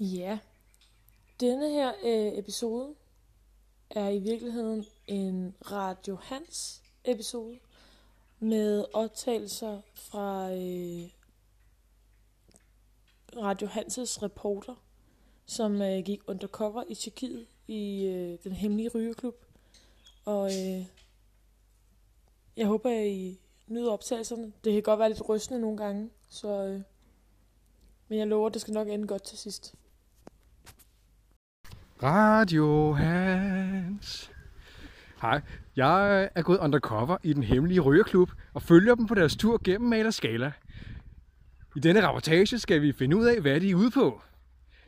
Ja, denne her øh, episode er i virkeligheden en Radio Hans episode med optagelser fra øh, Radio Hanses reporter, som øh, gik undercover i Tjekkiet i øh, den hemmelige rygeklub. Og øh, jeg håber, at I nyder optagelserne. Det kan godt være lidt rystende nogle gange, så, øh, men jeg lover, at det skal nok ende godt til sidst. Radio Hans. Hej, jeg er gået undercover i den hemmelige rygerklub og følger dem på deres tur gennem Maler Skala. I denne rapportage skal vi finde ud af, hvad de er ude på.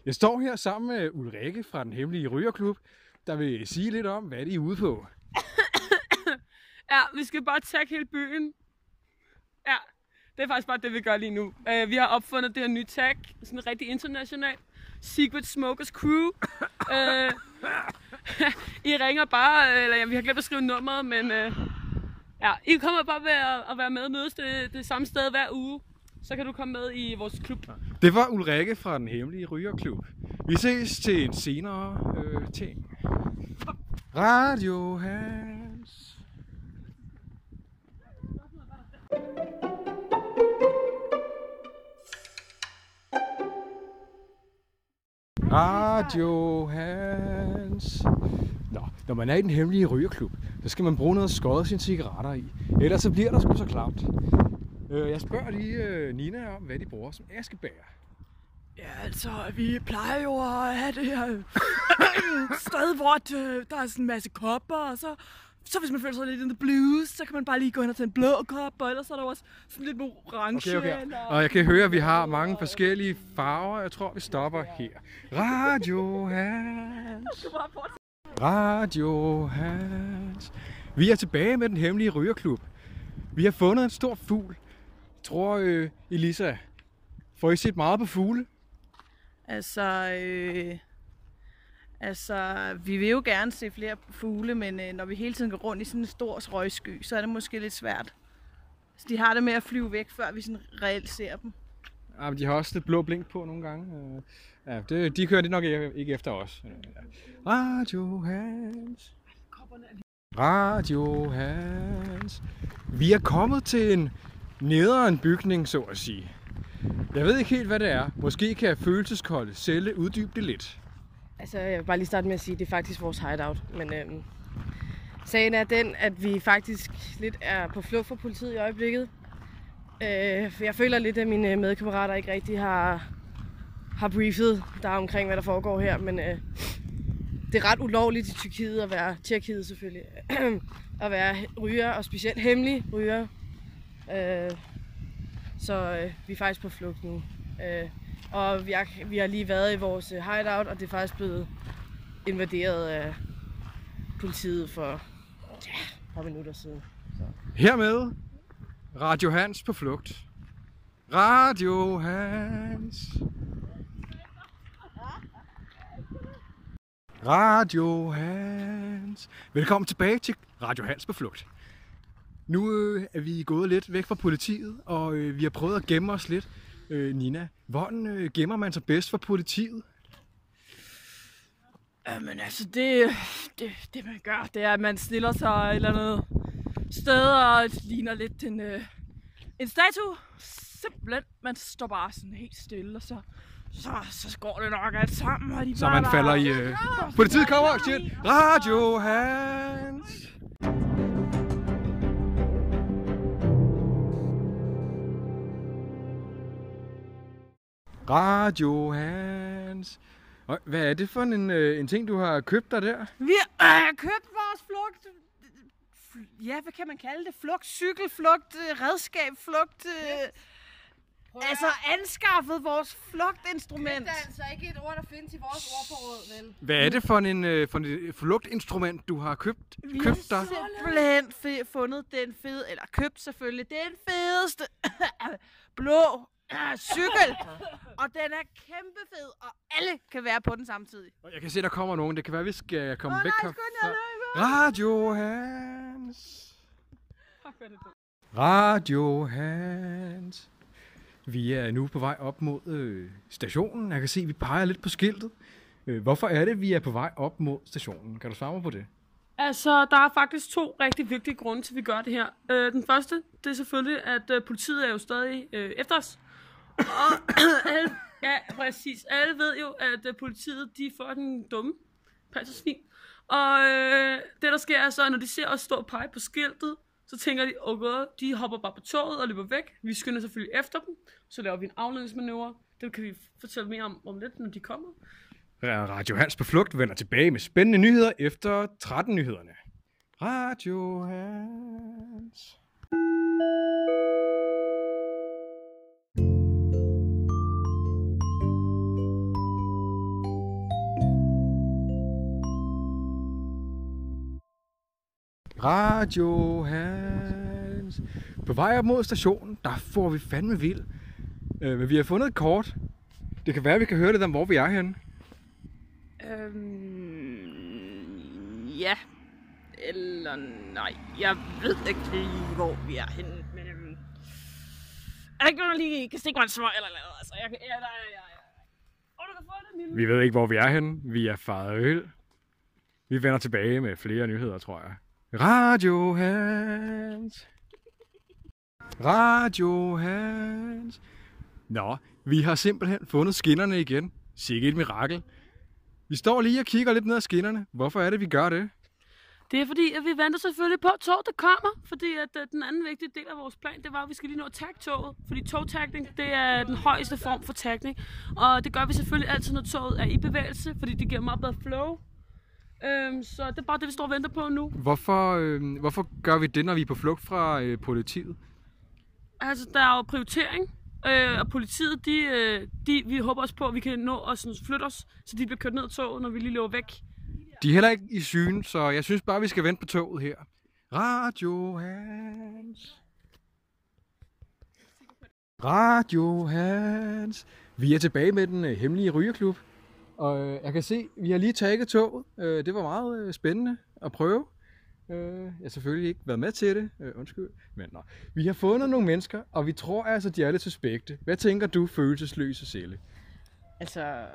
Jeg står her sammen med Ulrikke fra den hemmelige rygerklub, der vil sige lidt om, hvad de er ude på. Ja, vi skal bare tage hele byen. Ja, det er faktisk bare det, vi gør lige nu. Uh, vi har opfundet det her nye tag, sådan rigtig internationalt. Secret Smokers Crew. uh, I ringer bare, eller ja, vi har glemt at skrive nummeret, men uh, ja, I kommer bare ved at, at være med og mødes det, det samme sted hver uge. Så kan du komme med i vores klub. Det var Ulrikke fra den hemmelige rygerklub. Vi ses til en senere øh, ting. Radio Hans. Radio Hans. Nå, når man er i den hemmelige rygerklub, så skal man bruge noget skåret sine cigaretter i. Ellers så bliver der sgu så klamt. Øh, Jeg spørger lige øh, Nina om, hvad de bruger som askebær. Ja, altså, vi plejer jo at have det her sted, hvor øh, der er sådan en masse kopper, og så, så hvis man føler sig lidt in the blues, så kan man bare lige gå hen og tage en blå kop, og ellers er der også sådan lidt orange. Okay, okay. Og jeg kan høre, at vi har mange forskellige farver. Jeg tror, vi stopper her. Radio Hans. Radio Hans. Vi er tilbage med den hemmelige rygerklub. Vi har fundet en stor fugl. Jeg tror, øh, Elisa, får I set meget på fugle? Altså, øh, altså, vi vil jo gerne se flere fugle, men øh, når vi hele tiden går rundt i sådan en stor røgsky, så er det måske lidt svært. Så de har det med at flyve væk, før vi sådan reelt ser dem. Ja, men de har også lidt blå blink på nogle gange. Øh, ja, det, de kører det nok ikke efter os. Øh, Radio Hans. Radio Hans. Vi er kommet til en nederen bygning, så at sige. Jeg ved ikke helt, hvad det er. Måske kan følelseskolde celle uddybe det lidt. Altså, jeg vil bare lige starte med at sige, at det er faktisk vores hideout. Men øhm, sagen er den, at vi faktisk lidt er på flugt fra politiet i øjeblikket. Øh, for jeg føler lidt, at mine øh, medkammerater ikke rigtig har, har briefet der omkring, hvad der foregår her. Men øh, det er ret ulovligt i Tyrkiet at være, Tyrkiet selvfølgelig, at være ryger, og specielt hemmelig ryger. Øh, så øh, vi er faktisk på flugt nu. Øh, og vi har, vi har lige været i vores øh, hideout, og det er faktisk blevet invaderet af politiet for ja, et par minutter siden. Så. Hermed Radio Hans på flugt. Radio Hans. Radio Hans. Velkommen tilbage til Radio Hans på flugt. Nu øh, er vi gået lidt væk fra politiet, og øh, vi har prøvet at gemme os lidt. Øh, Nina, hvordan øh, gemmer man sig bedst fra politiet? Jamen altså, det, det, det man gør, det er, at man stiller sig et eller andet sted og ligner lidt en, øh, en statue. Simpelthen, man står bare sådan helt stille, og så, så, så går det nok alt sammen. Og de Så bare man falder i... Øh... Politiet kommer! Shit! Radio Hans! Radio Hans. Og Hvad er det for en, øh, en ting, du har købt dig der? Vi har øh, købt vores flugt... fl- Ja, hvad kan man kalde det? Flugt, cykelflugt, øh, redskab, flugt... Øh, altså anskaffet vores flugtinstrument. Det er altså ikke et ord, der findes i vores ordforråd, vel? Hvad er det for en, øh, for en flugtinstrument, du har købt, Vi købt dig? har simpelthen fundet den fede, eller købt selvfølgelig, den fedeste blå øh, cykel. Og den er kæmpe fed, og alle kan være på den samtidig. Og Jeg kan se, der kommer nogen. Det kan være, vi skal komme Åh, væk nej, herfra. skynd jer, løb, Radio Hans. Radio Hans. Vi er nu på vej op mod øh, stationen. Jeg kan se, at vi peger lidt på skiltet. Øh, hvorfor er det, vi er på vej op mod stationen? Kan du svare mig på det? Altså, der er faktisk to rigtig vigtige grunde til, at vi gør det her. Øh, den første, det er selvfølgelig, at øh, politiet er jo stadig øh, efter os. Og alle, ja, præcis. Alle ved jo, at øh, politiet, de får den dumme passersvin. Og øh, det, der sker, er så, at når de ser os stå og pege på skiltet, så tænker de, åh god, de hopper bare på toget og løber væk. Vi skynder selvfølgelig efter dem. Så laver vi en afledningsmanøvre. Det kan vi fortælle mere om, om lidt, når de kommer. Radio Hans på flugt vender tilbage med spændende nyheder efter 13-nyhederne. Radio Hans. Radio Hans. På vej op mod stationen, der får vi fandme vild. Øh, men vi har fundet et kort. Det kan være, at vi kan høre lidt om, hvor vi er henne. Øhm, ja. Eller nej, jeg ved ikke lige, hvor vi er henne. Men, øhm, er der ikke nogen, der lige kan stikke mig en smøg eller noget? Altså, jeg, ja, der, ja, ja. Åh, du kan få det, Mille. Vi ved ikke, hvor vi er henne. Vi er faret øl. Vi vender tilbage med flere nyheder, tror jeg. Radio Hans. Radio Hans. Nå, vi har simpelthen fundet skinnerne igen. Sikke et mirakel. Vi står lige og kigger lidt ned ad skinnerne. Hvorfor er det, vi gør det? Det er fordi, at vi venter selvfølgelig på, at toget der kommer. Fordi at uh, den anden vigtige del af vores plan, det var, at vi skal lige nå at tagge toget. Fordi togtagning, det er den højeste form for tagning. Og det gør vi selvfølgelig altid, når toget er i bevægelse, fordi det giver meget bedre flow. Øhm, så det er bare det, vi står og venter på nu. Hvorfor, øh, hvorfor gør vi det, når vi er på flugt fra øh, politiet? Altså, der er jo prioritering. Øh, og politiet, de, øh, de, vi håber også på, at vi kan nå at sådan, flytte os, så de bliver kørt ned af toget, når vi lige løber væk. De er heller ikke i syne, så jeg synes bare, vi skal vente på toget her. Radio Hans. Radio Hans. Vi er tilbage med den øh, hemmelige rygerklub. Og øh, jeg kan se, vi har lige taget toget. Øh, det var meget øh, spændende at prøve. Øh, jeg har selvfølgelig ikke været med til det. Øh, undskyld. Men nej. Vi har fundet nogle mennesker, og vi tror altså, de er lidt suspekte. Hvad tænker du, følelsesløse Sille? Altså,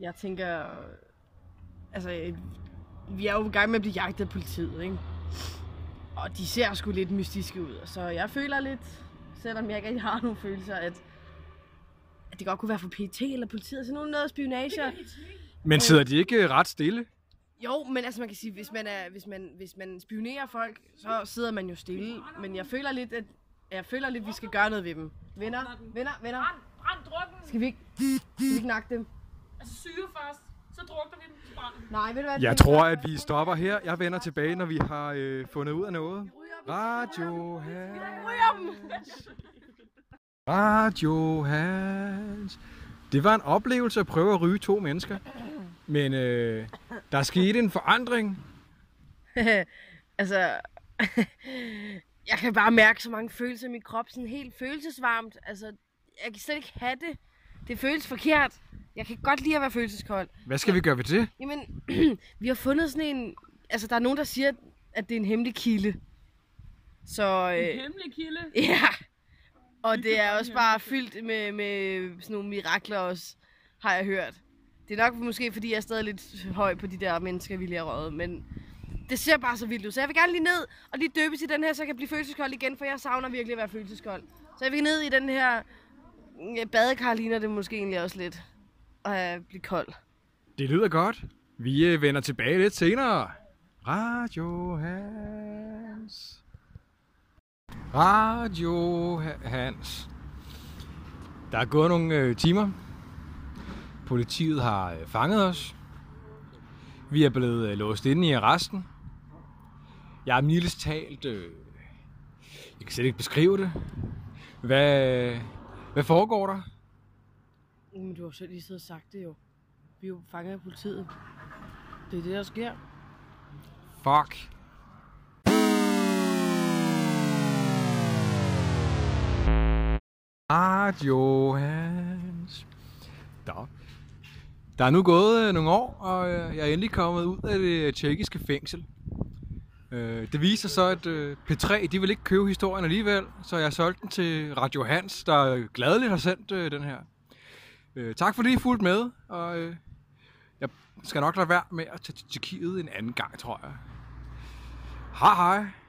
jeg tænker... Altså, vi er jo i gang med at blive jagtet af politiet, ikke? Og de ser sgu lidt mystiske ud. Så jeg føler lidt, selvom jeg ikke har nogen følelser, at, at det godt kunne være for PT eller politiet. Sådan noget spionage. Men sidder de ikke øh, ret stille? Jo, men altså man kan sige, hvis man, er, hvis man, hvis man spionerer folk, så sidder man jo stille. Men jeg føler lidt, at jeg føler lidt, at vi skal gøre noget ved dem. Venner, venner, venner. Brænd drukken! Skal vi ikke, skal vi ikke nakke dem? Altså syge først, så drukner vi dem til branden. Nej, ved du hvad? Jeg tror, at vi stopper her. Jeg vender tilbage, når vi har øh, fundet ud af noget. Radio Hans. Radio Hans. Det var en oplevelse at prøve at ryge to mennesker. Men øh, der skete en forandring. altså, jeg kan bare mærke så mange følelser i min krop, sådan helt følelsesvarmt. Altså, jeg kan slet ikke have det. Det føles forkert. Jeg kan godt lide at være følelseskold. Hvad skal vi gøre ved det? Jamen, vi har fundet sådan en... Altså, der er nogen, der siger, at det er en hemmelig kilde. Så, En øh, hemmelig kilde. ja. Og det er også bare fyldt med, med sådan nogle mirakler også, har jeg hørt. Det er nok måske, fordi jeg er stadig lidt høj på de der mennesker, vi lige har røget, men det ser bare så vildt ud. Så jeg vil gerne lige ned og lige døbes i den her, så jeg kan blive følelseskold igen, for jeg savner virkelig at være følelseskold. Så jeg vil ned i den her badekar, ligner det måske egentlig også lidt, og blive kold. Det lyder godt. Vi øh, vender tilbage lidt senere. Radio Hans. Radio Ha- Hans. Der er gået nogle øh, timer. Politiet har øh, fanget os. Vi er blevet øh, låst inde i arresten. Jeg er mildest talt... Øh, jeg kan slet ikke beskrive det. Hvad, hvad foregår der? Men du har selv lige siddet og sagt det jo. Vi er jo fanget af politiet. Det er det, der sker. Fuck. Radio Hans. Da. Der er nu gået øh, nogle år, og øh, jeg er endelig kommet ud af det øh, tjekkiske fængsel. Øh, det viser så, at øh, P3 de vil ikke købe historien alligevel, så jeg solgte den til Radio Hans, der øh, gladeligt har sendt øh, den her. Øh, tak fordi I fulgte med, og øh, jeg skal nok lade være med at tage til Tjekkiet en anden gang, tror jeg. Hej hej!